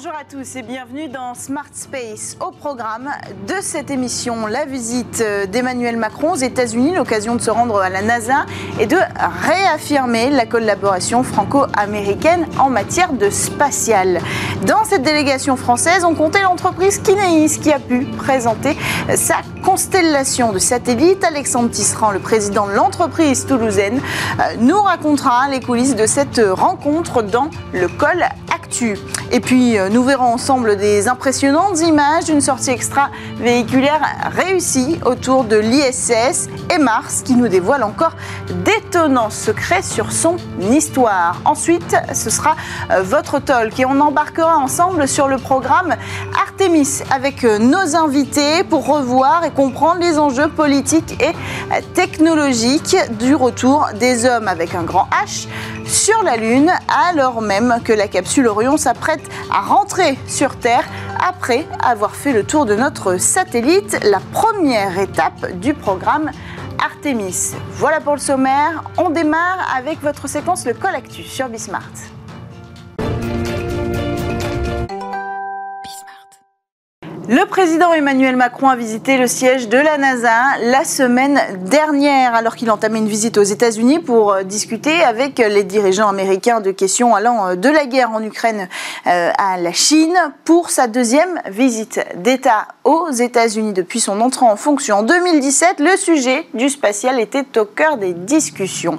Bonjour à tous et bienvenue dans Smart Space. Au programme de cette émission, la visite d'Emmanuel Macron aux États-Unis, l'occasion de se rendre à la NASA et de réaffirmer la collaboration franco-américaine en matière de spatial. Dans cette délégation française, on comptait l'entreprise Kineis qui a pu présenter sa constellation de satellites. Alexandre Tisserand, le président de l'entreprise toulousaine, nous racontera les coulisses de cette rencontre dans le col Actu. Et puis, nous verrons ensemble des impressionnantes images d'une sortie extra-véhiculaire réussie autour de l'ISS et Mars qui nous dévoile encore d'étonnants secrets sur son histoire. Ensuite, ce sera votre talk et on embarquera ensemble sur le programme Artemis avec nos invités pour revoir comprendre les enjeux politiques et technologiques du retour des hommes avec un grand H sur la Lune, alors même que la capsule Orion s'apprête à rentrer sur Terre après avoir fait le tour de notre satellite, la première étape du programme Artemis. Voilà pour le sommaire. On démarre avec votre séquence Le Colactus sur Bismart. Le président Emmanuel Macron a visité le siège de la NASA la semaine dernière, alors qu'il entamait une visite aux États-Unis pour discuter avec les dirigeants américains de questions allant de la guerre en Ukraine à la Chine pour sa deuxième visite d'État aux États-Unis depuis son entrée en fonction en 2017. Le sujet du spatial était au cœur des discussions.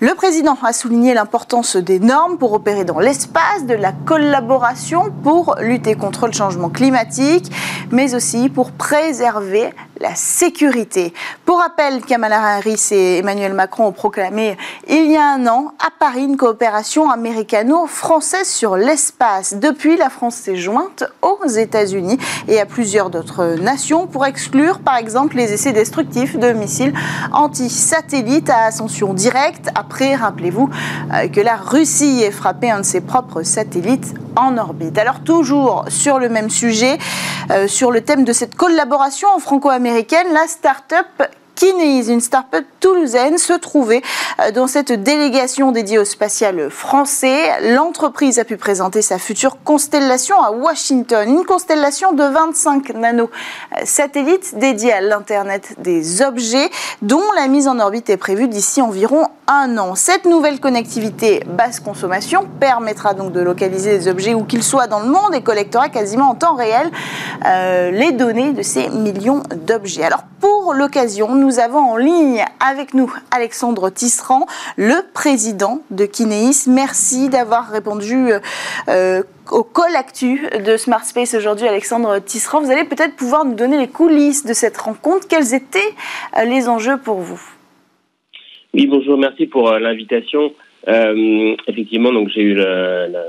Le président a souligné l'importance des normes pour opérer dans l'espace, de la collaboration pour lutter contre le changement climatique, mais aussi pour préserver la sécurité. Pour rappel, Kamala Harris et Emmanuel Macron ont proclamé il y a un an à Paris une coopération américano-française sur l'espace. Depuis, la France s'est jointe aux États-Unis et à plusieurs d'autres nations pour exclure, par exemple, les essais destructifs de missiles anti-satellites à ascension directe. Après, rappelez-vous que la Russie ait frappé un de ses propres satellites en orbite. Alors toujours sur le même sujet, euh, sur le thème de cette collaboration franco-américaine, la start-up Kineis, une start-up toulousaine, se trouvait dans cette délégation dédiée au spatial français. L'entreprise a pu présenter sa future constellation à Washington, une constellation de 25 nanosatellites dédiés à l'Internet des objets, dont la mise en orbite est prévue d'ici environ un an. Cette nouvelle connectivité basse consommation permettra donc de localiser les objets où qu'ils soient dans le monde et collectera quasiment en temps réel euh, les données de ces millions d'objets. Alors pour l'occasion, nous avons en ligne avec nous Alexandre Tisserand, le président de Kineis. Merci d'avoir répondu euh, au call actu de Smart Space aujourd'hui, Alexandre Tisserand. Vous allez peut-être pouvoir nous donner les coulisses de cette rencontre. Quels étaient euh, les enjeux pour vous? Oui, bonjour, merci pour euh, l'invitation. Euh, effectivement, donc j'ai eu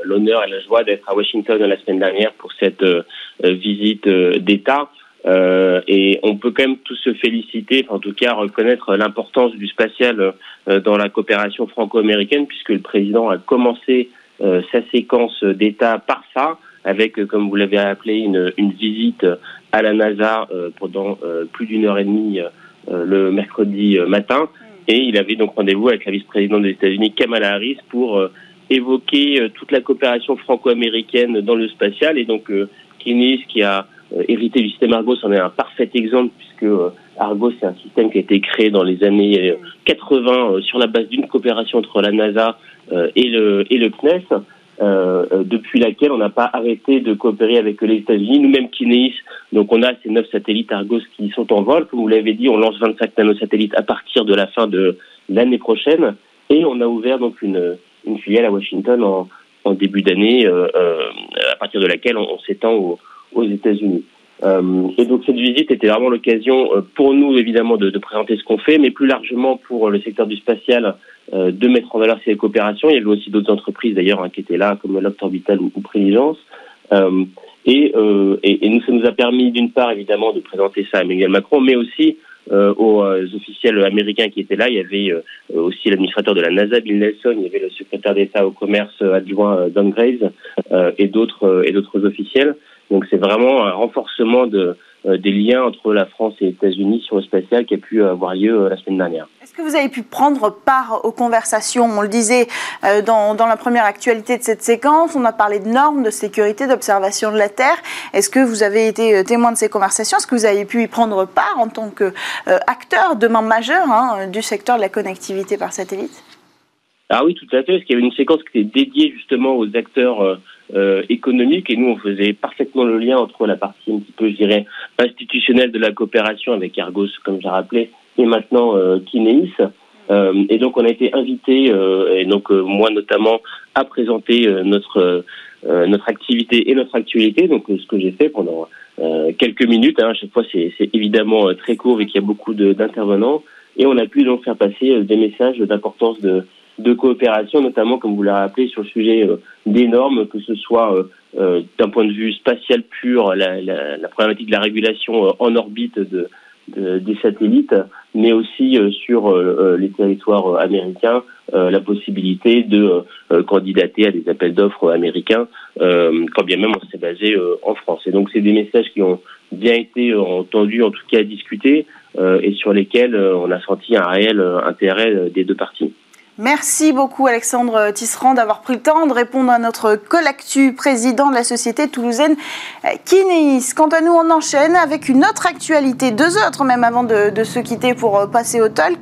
l'honneur et la joie d'être à Washington la semaine dernière pour cette euh, visite d'État. Euh, et on peut quand même tous se féliciter, en tout cas reconnaître l'importance du spatial euh, dans la coopération franco-américaine, puisque le président a commencé euh, sa séquence d'État par ça, avec, comme vous l'avez appelé, une, une, visite à la NASA pendant plus d'une heure et demie le mercredi matin. Et il avait donc rendez-vous avec la vice-présidente des États-Unis, Kamala Harris, pour évoquer toute la coopération franco-américaine dans le spatial. Et donc, Kinis, qui a euh, hérité du système Argos en est un parfait exemple puisque euh, Argos c'est un système qui a été créé dans les années 80 euh, sur la base d'une coopération entre la NASA et le et le CNES. Euh, depuis laquelle on n'a pas arrêté de coopérer avec les États-Unis, nous-mêmes Kineis. Donc on a ces neuf satellites Argos qui sont en vol. Comme vous l'avez dit, on lance 25 nanosatellites à partir de la fin de l'année prochaine. Et on a ouvert donc une, une filiale à Washington en, en début d'année, euh, à partir de laquelle on, on s'étend au, aux États-Unis. Euh, et donc cette visite était vraiment l'occasion euh, pour nous évidemment de, de présenter ce qu'on fait, mais plus largement pour le secteur du spatial euh, de mettre en valeur ces coopérations. Il y avait aussi d'autres entreprises d'ailleurs hein, qui étaient là, comme Loft Orbital ou, ou Préligence. Euh, et, et, et, nous, ça nous a permis d'une part évidemment de présenter ça à Emmanuel Macron, mais aussi aux officiels américains qui étaient là. Il y avait aussi l'administrateur de la NASA, Bill Nelson, il y avait le secrétaire d'État au commerce adjoint Don Graves et d'autres et d'autres officiels. Donc c'est vraiment un renforcement de, euh, des liens entre la France et les États-Unis sur le spatial qui a pu avoir lieu euh, la semaine dernière. Est-ce que vous avez pu prendre part aux conversations? On le disait euh, dans, dans, la première actualité de cette séquence, on a parlé de normes, de sécurité, d'observation de la Terre. Est-ce que vous avez été euh, témoin de ces conversations? Est-ce que vous avez pu y prendre part en tant qu'acteur, euh, demain majeur hein, du secteur de la connectivité par satellite? Ah oui, tout à fait, parce qu'il y avait une séquence qui était dédiée justement aux acteurs économiques et nous, on faisait parfaitement le lien entre la partie un petit peu, je dirais, institutionnelle de la coopération avec Argos, comme j'ai rappelé, et maintenant euh, Kineis. Euh, et donc on a été invité, euh, et donc moi notamment, à présenter notre notre activité et notre actualité. Donc ce que j'ai fait pendant quelques minutes. Hein, à chaque fois c'est évidemment très court et qu'il y a beaucoup d'intervenants. Et on a pu donc faire passer des messages d'importance de, de coopération, notamment, comme vous l'avez rappelé, sur le sujet des normes, que ce soit d'un point de vue spatial pur, la, la, la, problématique de la régulation en orbite de, des satellites, mais aussi euh, sur euh, euh, les territoires américains, la possibilité de candidater à des appels d'offres américains, quand bien même on s'est basé en France. Et donc c'est des messages qui ont bien été entendus, en tout cas discutés, et sur lesquels on a senti un réel intérêt des deux parties. Merci beaucoup Alexandre Tisserand d'avoir pris le temps de répondre à notre collectu président de la société toulousaine euh, Kineis. Quant à nous, on enchaîne avec une autre actualité, deux autres même avant de, se quitter pour euh, passer au talk.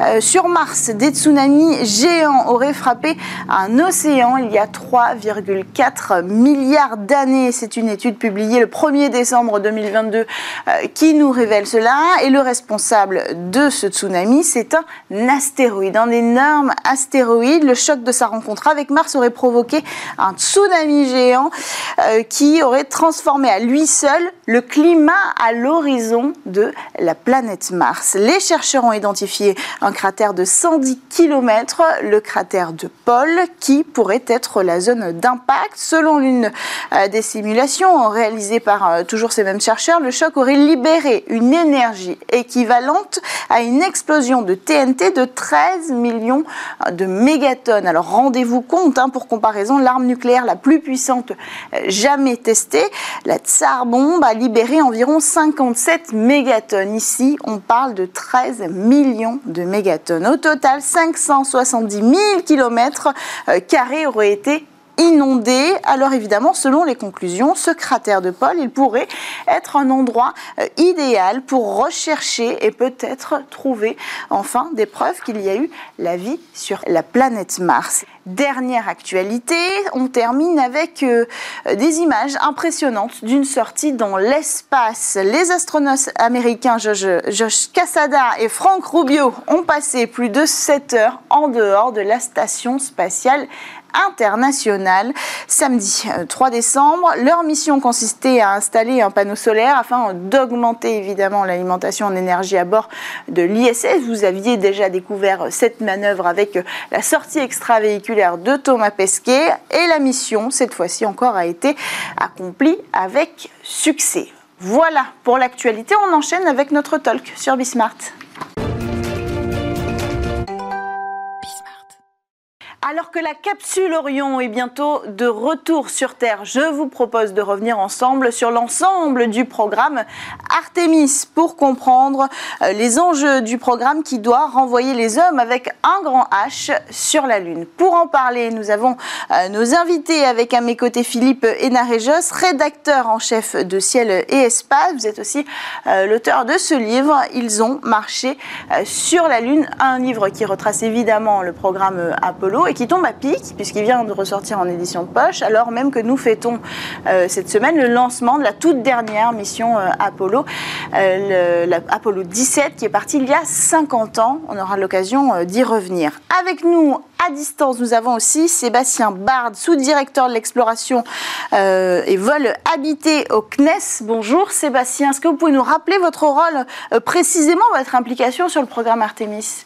Euh, sur Mars, des tsunamis géants auraient frappé un océan il y a 3,4 milliards d'années. C'est une étude publiée le 1er décembre 2022 qui nous révèle cela. Et le responsable de ce tsunami, c'est un astéroïde, un énorme astéroïde. Le choc de sa rencontre avec Mars aurait provoqué un tsunami géant euh, qui aurait transformé à lui seul le climat à l'horizon de la planète Mars. Les chercheurs ont identifié un cratère de 110 km, le cratère de Paul, qui pourrait être la zone d'impact. Selon l'une euh, des simulations réalisées par euh, toujours ces mêmes chercheurs, le choc aurait libéré une énergie équivalente à une explosion de TNT de 13 millions de mégatonnes. Alors rendez-vous compte, hein, pour comparaison, l'arme nucléaire la plus puissante euh, jamais testée, la Tsar bombe, a libéré environ 57 mégatonnes. Ici, on parle de 13 millions de mégatonnes. Au total, 570 000 kilomètres euh, carrés auraient été inondé. Alors évidemment, selon les conclusions, ce cratère de Paul, il pourrait être un endroit euh, idéal pour rechercher et peut-être trouver enfin des preuves qu'il y a eu la vie sur la planète Mars. Dernière actualité, on termine avec euh, des images impressionnantes d'une sortie dans l'espace. Les astronautes américains Josh, Josh Cassada et Frank Rubio ont passé plus de 7 heures en dehors de la station spatiale internationale. Samedi 3 euh, décembre, leur mission consistait à installer un panneau solaire afin d'augmenter évidemment l'alimentation en énergie à bord de l'ISS. Vous aviez déjà découvert cette manœuvre avec la sortie extravéhiculaire de Thomas Pesquet et la mission, cette fois-ci encore, a été accomplie avec succès. Voilà pour l'actualité. On enchaîne avec notre talk sur Bismart. Alors que la capsule Orion est bientôt de retour sur Terre, je vous propose de revenir ensemble sur l'ensemble du programme Artemis pour comprendre euh, les enjeux du programme qui doit renvoyer les hommes avec un grand H sur la Lune. Pour en parler, nous avons euh, nos invités avec à mes côtés Philippe Hénarejos, rédacteur en chef de Ciel et Espace. Vous êtes aussi euh, l'auteur de ce livre, Ils ont marché sur la Lune, un livre qui retrace évidemment le programme Apollo qui tombe à pic, puisqu'il vient de ressortir en édition de poche, alors même que nous fêtons euh, cette semaine le lancement de la toute dernière mission euh, Apollo, euh, Apollo 17, qui est partie il y a 50 ans. On aura l'occasion d'y revenir. Avec nous, à distance, nous avons aussi Sébastien Bard, sous-directeur de l'exploration et vol habité au CNES. Bonjour Sébastien, est-ce que vous pouvez nous rappeler votre rôle précisément, votre implication sur le programme Artemis?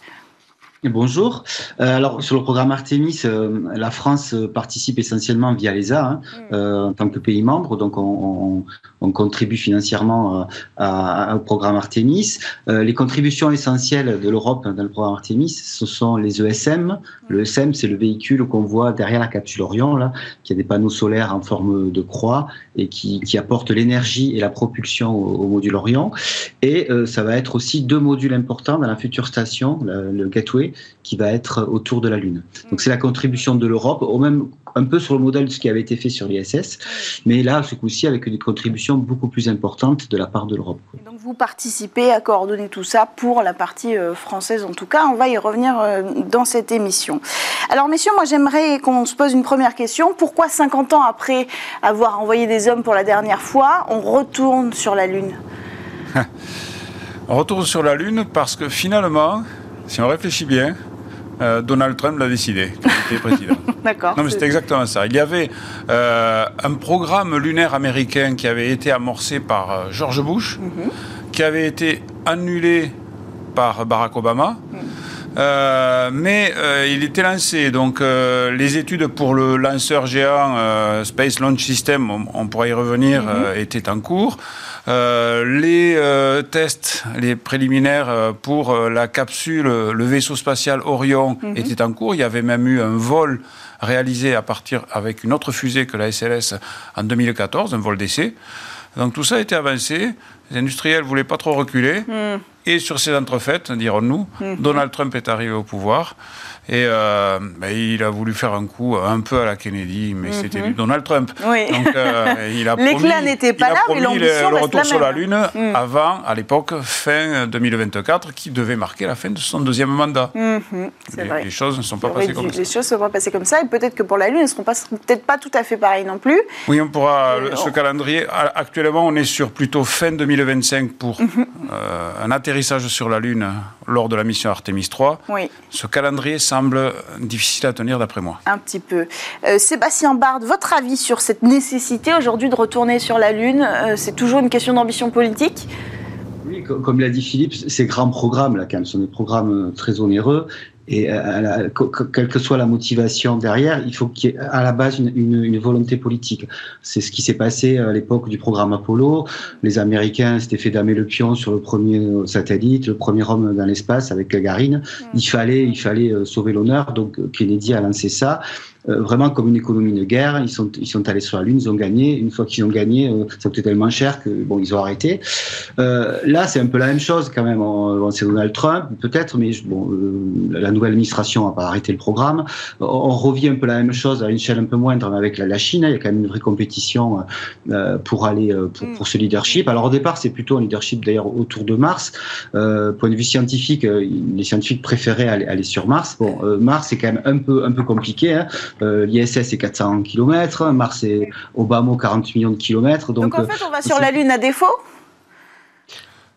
Bonjour. Euh, alors sur le programme Artemis, euh, la France euh, participe essentiellement via l'ESA hein, mm. en tant que pays membre, donc on, contribue financièrement au programme Artemis. les contributions essentielles de l'Europe dans le programme Artemis, ce sont les ESM. Le ESM, c'est le véhicule qu'on voit derrière la capsule Orion, là, qui a des panneaux solaires en forme de croix et qui, apporte l'énergie et la propulsion au, module Orion. Et ça va être aussi deux modules importants dans la future station, le Gateway qui va être autour de la Lune. Donc c'est la contribution de l'Europe, au même un peu sur le modèle de ce qui avait été fait sur l'ISS, mais là, ce coup-ci, avec des contributions beaucoup plus importantes de la part de l'Europe. Donc vous participez à coordonner tout ça pour la partie euh, française en tout cas. On va y revenir euh, dans cette émission. Alors messieurs, moi j'aimerais qu'on se pose une première question. Pourquoi 50 ans après avoir envoyé des hommes pour la dernière fois, on retourne sur la Lune? On retourne sur la Lune parce que finalement, si on réfléchit bien, euh, Donald Trump l'a décidé, il était président. D'accord. Non, mais c'était exactement ça. Il y avait euh, un programme lunaire américain qui avait été amorcé par euh, George Bush, mhm. qui avait été annulé par Barack Obama. Mhm. mais il était lancé. Donc, les études pour le lanceur géant Space Launch System, on, pourrait y revenir, mhm. étaient en cours. Euh, les euh, tests, les préliminaires euh, pour la capsule, le vaisseau spatial Orion mhm. étaient en cours. Il y avait même eu un vol réalisé à partir avec une autre fusée que la SLS en 2014, un vol d'essai. Donc tout ça a été avancé. Les industriels ne voulaient pas trop reculer. Mhm. Et sur ces entrefaites, dirons-nous, mhm. Donald Trump est arrivé au pouvoir. Et euh, ben, il a voulu faire un coup un peu à la Kennedy, mais mhm. c'était du Donald Trump. Oui. Donc euh, il a L'éclat n'était pas là, mais l'ambition le, le retour sur la Lune avant, à l'époque, fin 2024, qui devait marquer la fin de son deuxième mandat. Mhm. C'est vrai. Les choses ne sont pas passées comme ça. Les choses ne sont pas passées comme ça, et peut-être que pour la Lune, elles ne seront peut-être pas tout à fait pareilles non plus. Oui, on pourra. ce calendrier, actuellement, on est sur plutôt fin 2025 pour euh, un atterrissage sur la Lune lors de la mission Artemis 3. Oui. Ce calendrier semble difficile à tenir d'après moi. Un petit peu. Euh, Sébastien Bard, votre avis sur cette nécessité aujourd'hui de retourner sur la Lune euh, C'est toujours une question d'ambition politique? Oui, comme l'a dit Philippe, ces grands programmes, là, quand même, sont des programmes très onéreux. Et euh, quelle que soit la motivation derrière, il faut qu'il y ait à la base une, une, une volonté politique. C'est ce qui s'est passé à l'époque du programme Apollo. Les Américains s'étaient fait damer le pion sur le premier satellite, le premier homme dans l'espace avec Gagarine. Il fallait, il fallait euh, sauver l'honneur. Donc Kennedy a lancé ça. Euh, vraiment comme une économie de guerre. Ils sont, ils sont allés sur la Lune, ils ont gagné. Une fois qu'ils ont gagné, euh, ça coûtait tellement cher que bon, ils ont arrêté. Euh, là, c'est un peu la même chose quand même. c'est Donald Trump, peut-être, mais bon, la nouvelle administration n'a pas arrêté le programme. On, revient un peu la même chose à une échelle un peu moindre avec la, Chine. Il y a quand même une vraie compétition pour aller pour, pour, ce leadership. Alors au départ, c'est plutôt un leadership d'ailleurs autour de Mars. point de vue scientifique, les scientifiques préféraient aller, aller sur Mars. Bon, Mars, c'est quand même un peu un peu compliqué. Hein. Euh, L'ISS est 400 km, Mars est Obama 40 millions de kilomètres. Donc, en fait, on va euh, sur la Lune à défaut? euh,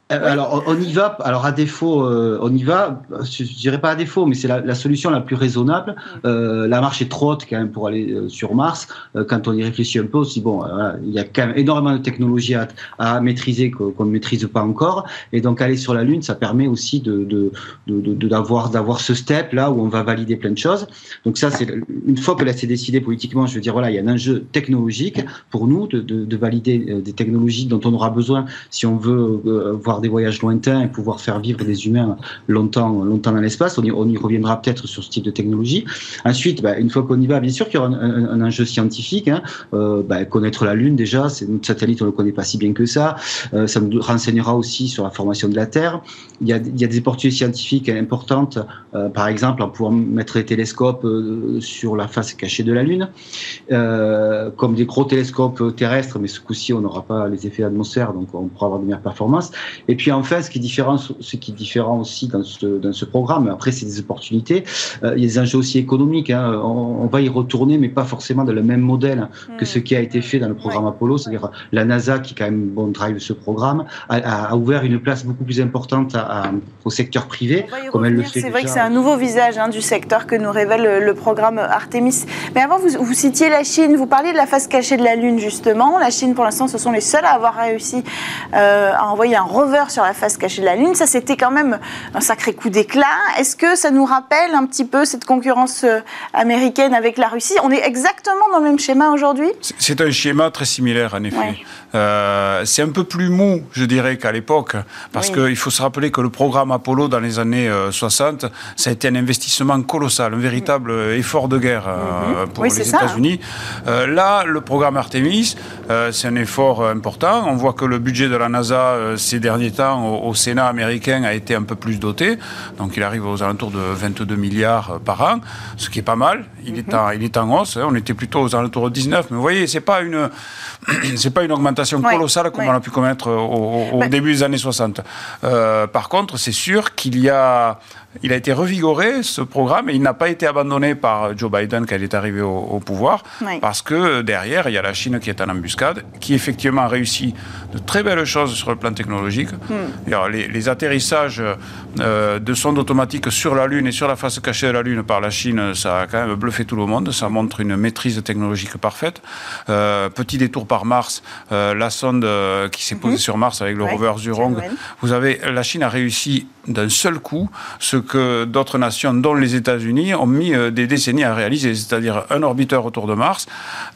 alors on y va. Alors à défaut, euh, on y va. Je, dirais pas à défaut, mais c'est la, solution la plus raisonnable. Euh, la marche est trop haute quand même pour aller sur Mars. quand on y réfléchit un peu aussi, bon, il y a quand même énormément de technologies à, à maîtriser qu'on ne maîtrise pas encore. Et donc aller sur la Lune, ça permet aussi de d'avoir d'avoir ce step là où on va valider plein de choses. Donc ça, c'est une fois que là c'est décidé politiquement, je veux dire voilà, il y a un enjeu technologique pour nous de, de valider des technologies dont on aura besoin si on veut voir des voyages lointains et pouvoir faire vivre des humains longtemps, longtemps dans l'espace. On, y, reviendra peut-être sur ce type de technologie. Ensuite, bah, une fois qu'on y va, bien sûr qu'il y aura un, enjeu scientifique. Hein. Euh, bah, connaître la Lune déjà, c'est notre satellite, on ne le connaît pas si bien que ça. Euh, ça nous renseignera aussi sur la formation de la Terre. Il y a, des opportunités scientifiques importantes, euh, par exemple en pouvant mettre des télescopes sur la face cachée de la Lune, comme des gros télescopes terrestres, mais ce coup-ci on n'aura pas les effets d'atmosphère, donc on pourra avoir de meilleures performances. Et puis enfin, ce qui est différent, ce qui est différent aussi dans ce, dans ce programme, après c'est des opportunités, euh, il y a des enjeux aussi économiques. Hein. On, va y retourner, mais pas forcément dans le même modèle que hmm. ce qui a été fait dans le programme Apollo. C'est-à-dire la NASA, qui quand même bon drive ce programme, a, a, ouvert une place beaucoup plus importante à, au secteur privé, comme elle le fait. C'est vrai que c'est un nouveau visage hein, du secteur que nous révèle le, programme Artemis. Mais avant, vous, vous citiez la Chine, vous parliez de la face cachée de la Lune justement. La Chine, pour l'instant, ce sont les seuls à avoir réussi euh, à envoyer un rover rover sur la face cachée de la Lune. Ça, c'était quand même un sacré coup d'éclat. Est-ce que ça nous rappelle un petit peu cette concurrence euh, américaine avec la Russie? On est exactement dans le même schéma aujourd'hui? C'est un schéma très similaire, en effet. Euh, c'est un peu plus mou, je dirais, qu'à l'époque, parce qu'il faut se rappeler que le programme Apollo dans les années 60, ça a été un investissement colossal, un véritable effort de guerre mhm. pour les États-Unis. là, le programme Artemis, c'est un effort important. On voit que le budget de la NASA ces derniers temps au, Sénat américain a été un peu plus doté. Donc il arrive aux alentours de 22 milliards par an, ce qui est pas mal. Il, est, mhm. en, il est en hausse. Hein. On était plutôt aux alentours de 19. Mais vous voyez, c'est pas une, c'est pas une augmentation colossale comme on a pu connaître au, bah début des années 60. Euh, par contre, c'est sûr qu'il y a il a été revigoré, ce programme, et il n'a pas été abandonné par Joe Biden quand il est arrivé au, pouvoir, parce que derrière, il y a la Chine qui est en embuscade, qui effectivement a réussi de très belles choses sur le plan technologique. Hmm. Les, atterrissages euh, de sondes automatiques sur la Lune et sur la face cachée de la Lune par la Chine, ça a quand même bluffé tout le monde. Ça montre une maîtrise technologique parfaite. Euh, petit détour par Mars, euh, la sonde qui s'est posée mhm. sur Mars avec le rover Zhurong. Vous avez, la Chine a réussi d'un seul coup ce que d'autres nations, dont les États-Unis, ont mis des décennies à réaliser, c'est-à-dire un orbiteur autour de Mars,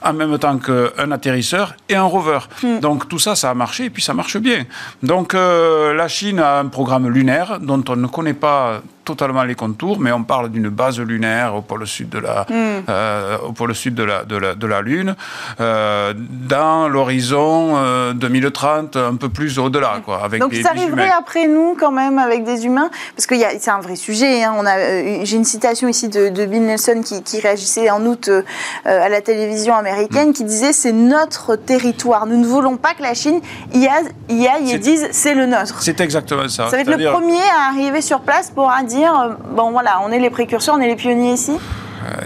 en même temps qu'un atterrisseur et un rover. Hmm. Donc tout ça, ça a marché et puis ça marche bien. Donc euh, la Chine a un programme lunaire dont on ne connaît pas totalement les contours, mais on parle d'une base lunaire au pôle sud de la, hmm. euh, au pôle sud de la, de la, de la Lune, euh, dans l'horizon 2030, euh, un peu plus au-delà. Quoi, avec Donc ça arriverait après nous quand même avec des humains, parce que c'est un vrai sujet. Hein. On a, j'ai une citation ici de, Bill Nelson qui, qui, réagissait en août à la télévision américaine, hmm. qui disait c'est notre territoire. Nous ne voulons pas que la Chine y aille et dise c'est le nôtre. C'est exactement ça. Ça va être le premier à arriver sur place pour euh, bon voilà, on est les précurseurs, on est les pionniers ici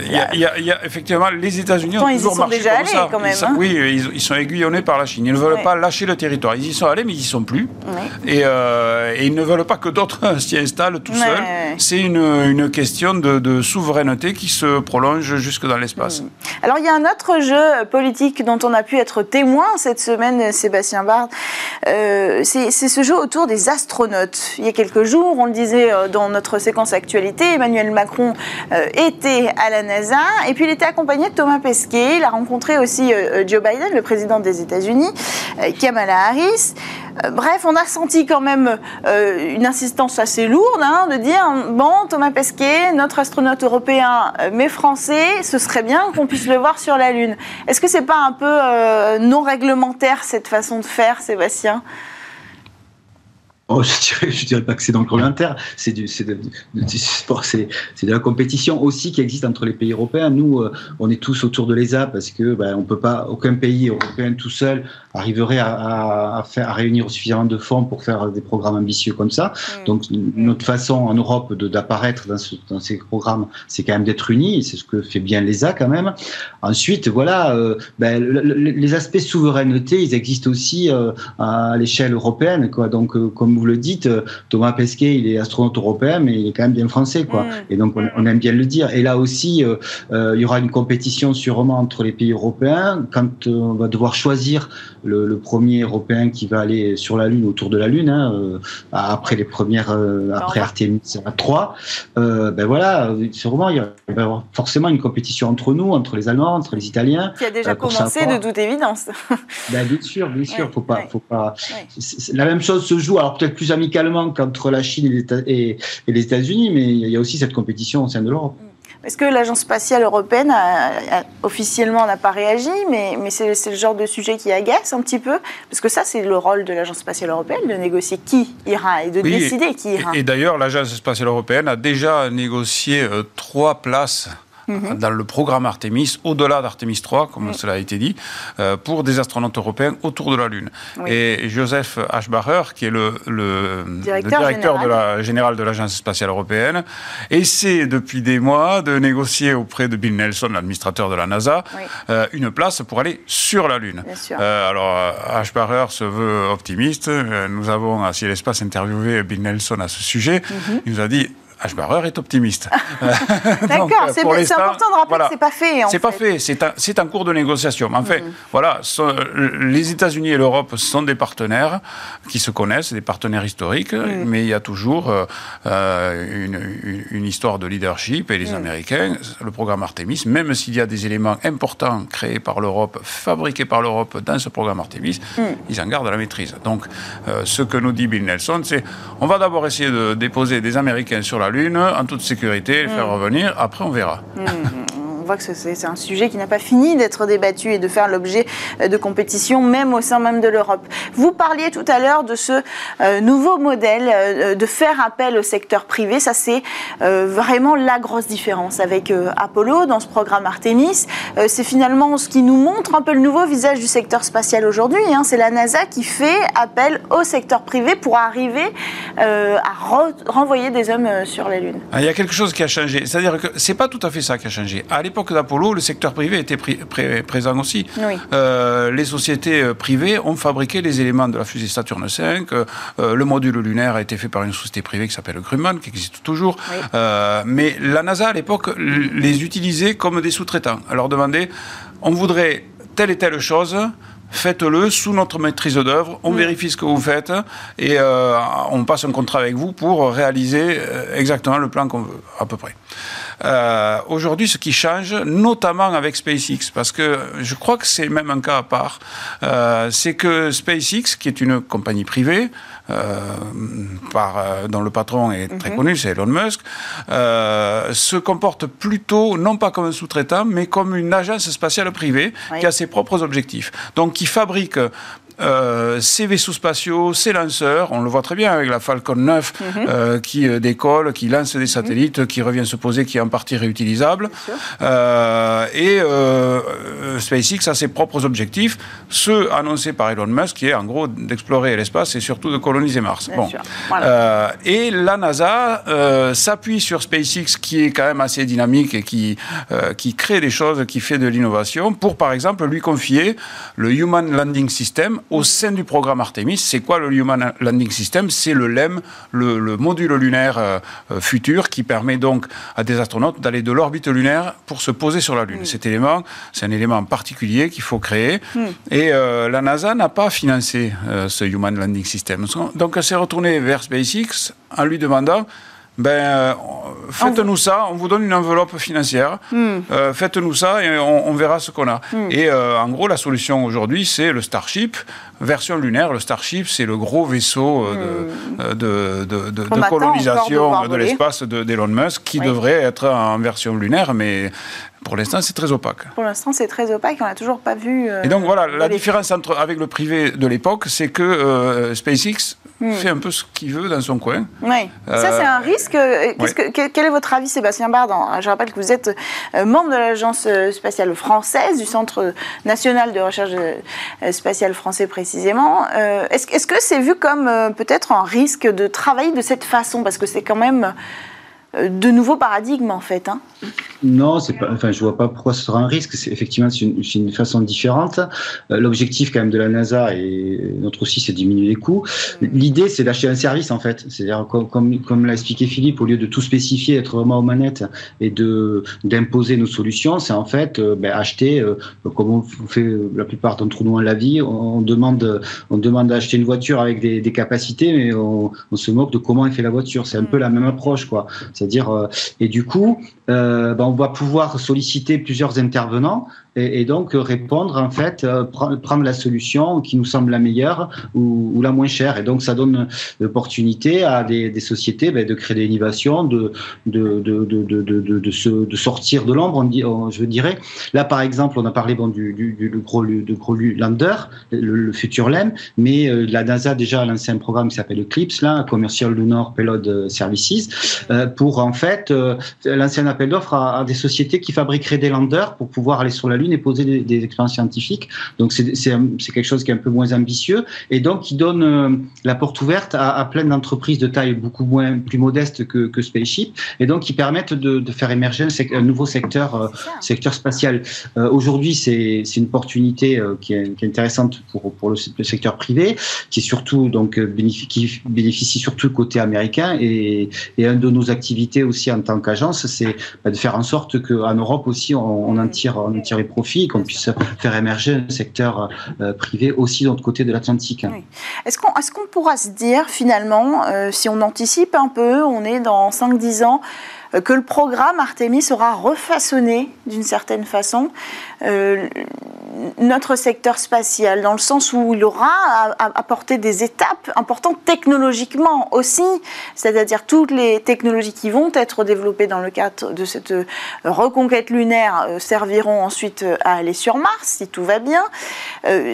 il euh, y, a, effectivement les États-Unis ont toujours marché déjà comme ça. Quand même, hein. oui, ils, sont aiguillonnés par la Chine. Ils ne veulent pas lâcher le territoire. Ils y sont allés, mais ils y sont plus. Euh, et, ils ne veulent pas que d'autres s'y installent tout seuls. C'est une, question de, souveraineté qui se prolonge jusque dans l'espace. Mm. Alors il y a un autre jeu politique dont on a pu être témoin cette semaine, Sébastien Bard. Euh, c'est ce jeu autour des astronautes. Il y a quelques jours, on le disait dans notre séquence actualité, Emmanuel Macron était à la NASA. Et puis il était accompagné de Thomas Pesquet. Il a rencontré aussi euh, euh, Joe Biden, le président des États-Unis, euh, Kamala Harris. Bref, on a senti quand même une insistance assez lourde hein, de dire bon, Thomas Pesquet, notre astronaute européen, mais français, ce serait bien qu'on puisse le voir sur la Lune. Est-ce que c'est pas un peu non réglementaire cette façon de faire, Sébastien? Oh, je dirais, dirais pas que c'est dans le commentaire. C'est du, c'est de, sport, c'est, c'est de la compétition aussi qui existe entre les pays européens. Nous, euh, on est tous autour de l'ESA parce que ben, on peut pas, aucun pays européen tout seul arriverait à, à, faire, à réunir suffisamment de fonds pour faire des programmes ambitieux comme ça. Mm. Donc, notre façon en Europe de, d'apparaître dans, ce, dans, ces programmes, c'est quand même d'être unis. C'est ce que fait bien l'ESA quand même. Ensuite, voilà, euh, ben, les aspects souveraineté, ils existent aussi euh, à l'échelle européenne, quoi. Donc, comme vous le dites, euh, Thomas Pesquet, il est astronaute européen, mais il est quand même bien français, quoi. Mm. Et donc, on, aime bien le dire. Et là aussi, euh, euh, il y aura une compétition sûrement entre les pays européens quand on va devoir choisir le, premier européen qui va aller sur la Lune, autour de la Lune, hein, après les premières, après Artemis 3. ben voilà, sûrement, il y avoir forcément une compétition entre nous, entre les Allemands, entre les Italiens. Qui a déjà commencé de toute évidence. Ben, bien sûr, bien sûr, faut pas, faut pas. La même chose se joue. Alors peut-être plus amicalement qu'entre la Chine et les États-Unis, mais il y a aussi cette compétition au sein de l'Europe. Est-ce que l'Agence spatiale européenne officiellement n'a pas réagi, mais, mais c'est le genre de sujet qui agace un petit peu Parce que ça, c'est le rôle de l'Agence spatiale européenne, de négocier qui ira et de décider qui ira. Et, d'ailleurs, l'Agence spatiale européenne a déjà négocié euh, trois places Mhm. dans le programme Artemis, au-delà d'Artemis 3, comme cela a été dit, euh, pour des astronautes européens autour de la Lune. Et Joseph Aschbacher, qui est le, directeur, général. De la, général de l'Agence spatiale européenne, essaie depuis des mois de négocier auprès de Bill Nelson, l'administrateur de la NASA, euh, une place pour aller sur la Lune. Euh, alors, Aschbacher se veut optimiste. Nous avons, à Ciel Espace, interviewé Bill Nelson à ce sujet. Mhm. Il nous a dit Ashbarer est optimiste. D'accord, c'est important de rappeler que c'est pas fait. C'est pas fait, c'est un, cours de négociation. En fait, mm. voilà, les États-Unis et l'Europe sont des partenaires qui se connaissent, des partenaires historiques, mm. mais il y a toujours euh, euh, une, histoire de leadership et les mm. Américains, le programme Artemis, même s'il y a des éléments importants créés par l'Europe, fabriqués par l'Europe dans ce programme Artemis, ils en gardent la maîtrise. Donc, euh, ce que nous dit Bill Nelson, c'est on va d'abord essayer de déposer des Américains sur la Lune en toute sécurité, les faire mm. revenir. Après, on verra. On voit que c'est un sujet qui n'a pas fini d'être débattu et de faire l'objet euh, de compétitions, même au sein même de l'Europe. Vous parliez tout à l'heure de ce euh, nouveau modèle euh, de faire appel au secteur privé. Ça, c'est vraiment la grosse différence avec Apollo dans ce programme Artemis. c'est finalement ce qui nous montre un peu le nouveau visage du secteur spatial aujourd'hui. Hein. C'est la NASA qui fait appel au secteur privé pour arriver à renvoyer des hommes sur la Lune. Ah, il y a quelque chose qui a changé. C'est-à-dire que c'est pas tout à fait ça qui a changé. L'époque d'Apollo, le secteur privé était présent aussi. Euh, les sociétés euh, privées ont fabriqué les éléments de la fusée Saturne V. Euh, le module lunaire a été fait par une société privée qui s'appelle Grumman, qui existe toujours. mais la NASA, à l'époque, les utilisait comme des sous-traitants. Alors demandait, on voudrait telle et telle chose faites-le sous notre maîtrise d'œuvre, on mm. vérifie ce que vous faites et on passe un contrat avec vous pour réaliser exactement le plan qu'on veut, à peu près. Euh, aujourd'hui, ce qui change, notamment avec SpaceX, parce que je crois que c'est même un cas à part, euh, c'est que SpaceX, qui est une compagnie privée, euh, par, dont le patron est très mhm. connu, c'est Elon Musk, se comporte plutôt, non pas comme un sous-traitant, mais comme une agence spatiale privée qui a ses propres objectifs. Donc, qui fabrique euh, ces vaisseaux spatiaux, ces lanceurs, on le voit très bien avec la Falcon 9 mhm. euh, qui euh, décolle, qui lance des satellites, qui revient se poser, qui est en partie réutilisable. et SpaceX a ses propres objectifs, ceux annoncés par Elon Musk, qui est en gros d'explorer l'espace et surtout de coloniser Mars. bon. et la NASA s'appuie sur SpaceX, qui est quand même assez dynamique et qui, qui crée des choses, qui fait de l'innovation, pour par exemple lui confier le Human Landing System au sein du programme Artemis. C'est quoi le Human Landing System? C'est le LEM, le, module lunaire euh, euh, futur qui permet donc à des astronautes d'aller de l'orbite lunaire pour se poser sur la Lune. Mm. Cet élément, c'est un élément particulier qu'il faut créer. Mm. Et euh, la NASA n'a pas financé ce Human Landing System. Donc elle s'est retournée vers SpaceX en lui demandant ben, euh, faites-nous ça, on vous donne une enveloppe financière, hmm. euh, faites-nous ça et on, verra ce qu'on a. Hmm. Et euh, en gros, la solution aujourd'hui, c'est le Starship, version lunaire. Le Starship, c'est le gros vaisseau de, hmm. de, de, colonisation de, l'espace d'Elon Musk qui devrait être en version lunaire, mais pour l'instant, c'est très opaque. Pour l'instant, c'est très opaque. On n'a toujours pas vu. et donc voilà, la différence entre, avec le privé de l'époque, c'est que SpaceX Hmm. fait un peu ce qu'il veut dans son coin. Oui. ça, c'est un risque. Euh, que, quel est votre avis, Sébastien Bardan? Je rappelle que vous êtes euh, membre de l'Agence euh, spatiale française, du Centre national de recherche spatiale français précisément. Est-ce que c'est vu comme peut-être un risque de travailler de cette façon? Parce que c'est quand même de nouveaux paradigmes, en fait. Hein non, c'est pas. Enfin, je vois pas pourquoi ce sera un risque. C'est effectivement c'est une, façon différente. Euh, l'objectif quand même de la NASA et notre aussi, c'est diminuer les coûts. L'idée, c'est d'acheter un service en fait. C'est-à-dire comme comme, comme l'a expliqué Philippe, au lieu de tout spécifier, être vraiment aux manettes et de d'imposer nos solutions, c'est en fait euh, ben, acheter euh, comme on fait la plupart d'entre nous en la vie. On, demande on demande d'acheter une voiture avec des, des capacités, mais on, on, se moque de comment elle fait la voiture. C'est un peu la même approche, quoi. C'est-à-dire et du coup. Euh, ben, on va pouvoir solliciter plusieurs intervenants et, donc répondre en fait, euh, prendre la solution qui nous semble la meilleure ou, la moins chère. Et donc ça donne l'opportunité à des, sociétés ben, de créer des innovations, de de de de de, se, de sortir de l'ombre. Je dirais. Là par exemple, on a parlé du, gros du gros lander, le, futur LEM, mais euh, la NASA déjà a lancé un programme qui s'appelle Eclipse, là, Commercial Lunar Payload Services, euh, pour en fait euh, lancer un appel d'offres à, à, des sociétés qui fabriqueraient des landers pour pouvoir aller sur la Lune et poser des, expériences scientifiques. Donc c'est quelque chose qui est un peu moins ambitieux et donc qui donne euh, la porte ouverte à, plein d'entreprises de taille beaucoup moins plus modeste que, que Spaceship et donc qui permettent de, faire émerger un, nouveau secteur, euh, secteur spatial. Euh, aujourd'hui, c'est une opportunité qui est, qui, est, intéressante pour, pour le, secteur privé, qui est surtout donc bénéficie, qui bénéficie surtout côté américain et, et un de nos activités activité aussi en tant qu'agence, c'est bah, de faire en sorte qu'en Europe aussi, on, en tire, on tire les profits, qu'on puisse faire émerger un secteur privé aussi de l'autre côté de l'Atlantique. Est-ce qu'on est qu'on pourra se dire finalement, si on anticipe un peu, on est dans 5-10 ans, que le programme Artemis sera refaçonné d'une certaine façon. Euh, notre secteur spatial, dans le sens où il aura apporté des étapes importantes technologiquement aussi, c'est-à-dire toutes les technologies qui vont être développées dans le cadre de cette euh, reconquête lunaire euh, serviront ensuite à aller sur Mars, si tout va bien.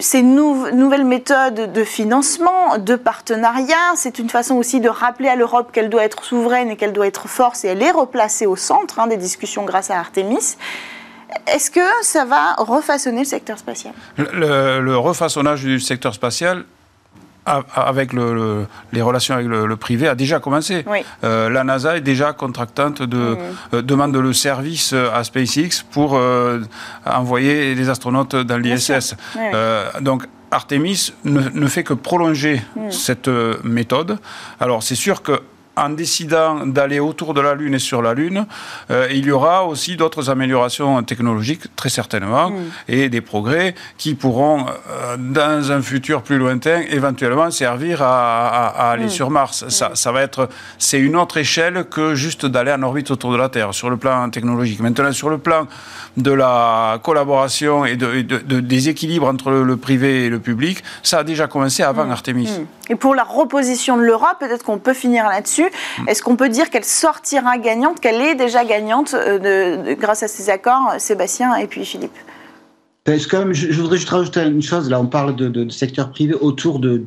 Ces nouvelles méthodes de financement, de partenariat, c'est une façon aussi de rappeler à l'Europe qu'elle doit être souveraine et qu'elle doit être force et elle est replacée au centre hein, des discussions grâce à Artemis. Est-ce que ça va refaçonner le secteur spatial? Le, refaçonnage du secteur spatial, avec les relations avec le, privé a déjà commencé. Euh, la NASA est déjà contractante de mmh. euh, demande le service à SpaceX pour euh, envoyer des astronautes dans l'ISS. donc Artemis ne, fait que prolonger mmh. cette méthode. Alors c'est sûr que en décidant d'aller autour de la Lune et sur la Lune, euh, il y aura aussi d'autres améliorations technologiques, très certainement, mm. et des progrès qui pourront, euh, dans un futur plus lointain, éventuellement servir à, aller mm. sur Mars. Mm. Ça, ça, va être, c'est une autre échelle que juste d'aller en orbite autour de la Terre, sur le plan technologique. Maintenant, sur le plan de la collaboration et de, des équilibres entre le, privé et le public, ça a déjà commencé avant Artemis. Et pour la reposition de l'Europe, peut-être qu'on peut finir là-dessus. Mm. Est-ce qu'on peut dire qu'elle sortira gagnante, qu'elle est déjà gagnante euh, grâce à ces accords, Sébastien et puis Philippe? Je, voudrais juste rajouter une chose. Là, on parle de, secteur privé autour de,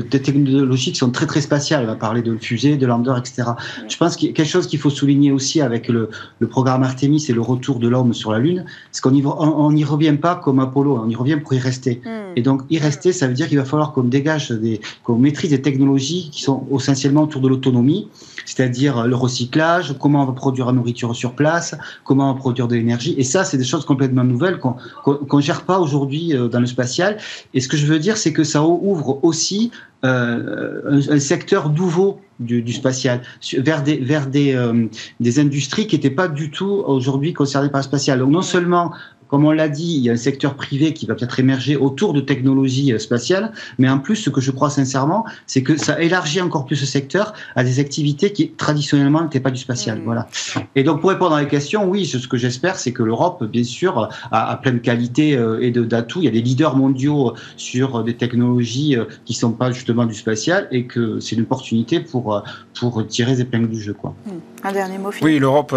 technologies qui sont très très spatiales. On va parler de fusées, de lander, etc. Je pense qu'il y a quelque chose qu'il faut souligner aussi avec le, programme Artemis et le retour de l'homme sur la Lune, c'est qu'on n'y revient pas comme Apollo, on y revient pour y rester. Hmm. Et donc y rester, ça veut dire qu'il va falloir qu'on dégage, des, qu'on maîtrise des technologies qui sont essentiellement autour de l'autonomie, c'est-à-dire le recyclage, comment on va produire la nourriture sur place, comment on va produire de l'énergie. Et ça, c'est des choses complètement nouvelles qu'on qu'on gère pas aujourd'hui euh, dans le spatial. Et ce que je veux dire, c'est que ça ouvre aussi euh, un, secteur nouveau du, spatial vers des vers des, euh, des industries qui n'étaient pas du tout aujourd'hui concernées par le spatial. Donc non seulement comme on l'a dit, il y a un secteur privé qui va peut-être émerger autour de technologies euh, spatiales, mais en plus, ce que je crois sincèrement, c'est que ça élargit encore plus ce secteur à des activités qui traditionnellement n'étaient pas du spatial. Mm. Voilà. Et donc, pour répondre à la question, oui, ce que j'espère, c'est que l'Europe, bien sûr, a, pleine qualité euh, et d'atouts. Il y a des leaders mondiaux sur des technologies euh, qui ne sont pas justement du spatial et que c'est une opportunité pour, pour tirer les épingles du jeu. Quoi. Mm. Un dernier mot, Philippe. Oui, l'Europe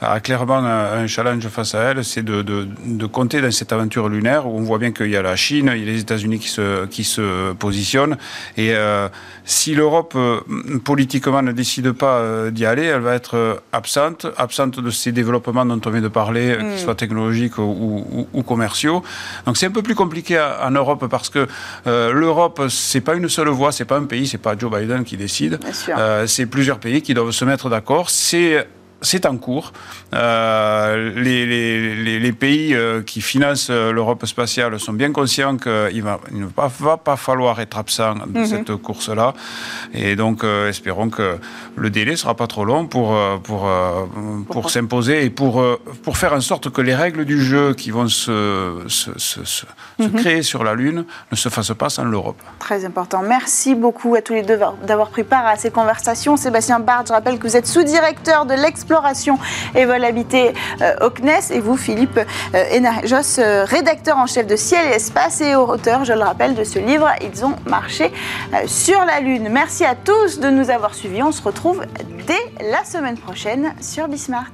a clairement un, challenge face à elle, c'est de de, compter dans cette aventure lunaire où on voit bien qu'il y a la Chine, il y a les États-Unis qui se, qui se positionnent. Et euh, si l'Europe euh, politiquement ne décide pas euh, d'y aller, elle va être absente, absente de ces développements dont on vient de parler, qu'ils mm. soient technologiques ou, commerciaux. Donc c'est un peu plus compliqué en Europe parce que l'Europe, c'est pas une seule voix, c'est pas un pays, c'est pas Joe Biden qui décide. c'est plusieurs pays qui doivent se mettre d'accord. C'est c'est en cours. Euh, les, pays euh, qui financent euh, l'Europe spatiale sont bien conscients qu'il ne va, pas falloir être absent de mhm. cette course-là. Et donc, espérons que le délai ne sera pas trop long pour, pour, pour, s'imposer et pour, pour faire en sorte que les règles du jeu qui vont se, se, mhm. créer sur la Lune ne se fassent pas sans l'Europe. Très important. Merci beaucoup à tous les deux d'avoir pris part à ces conversations. Sébastien Bard, je rappelle que vous êtes sous-directeur de l'exploitation exploration et vol habité euh, au CNES. Et vous, Philippe euh, Jos, euh, rédacteur en chef de Ciel et Espace et auteur, je le rappelle, de ce livre Ils ont marché sur la Lune. Merci à tous de nous avoir suivis. On se retrouve dès la semaine prochaine sur Bismart.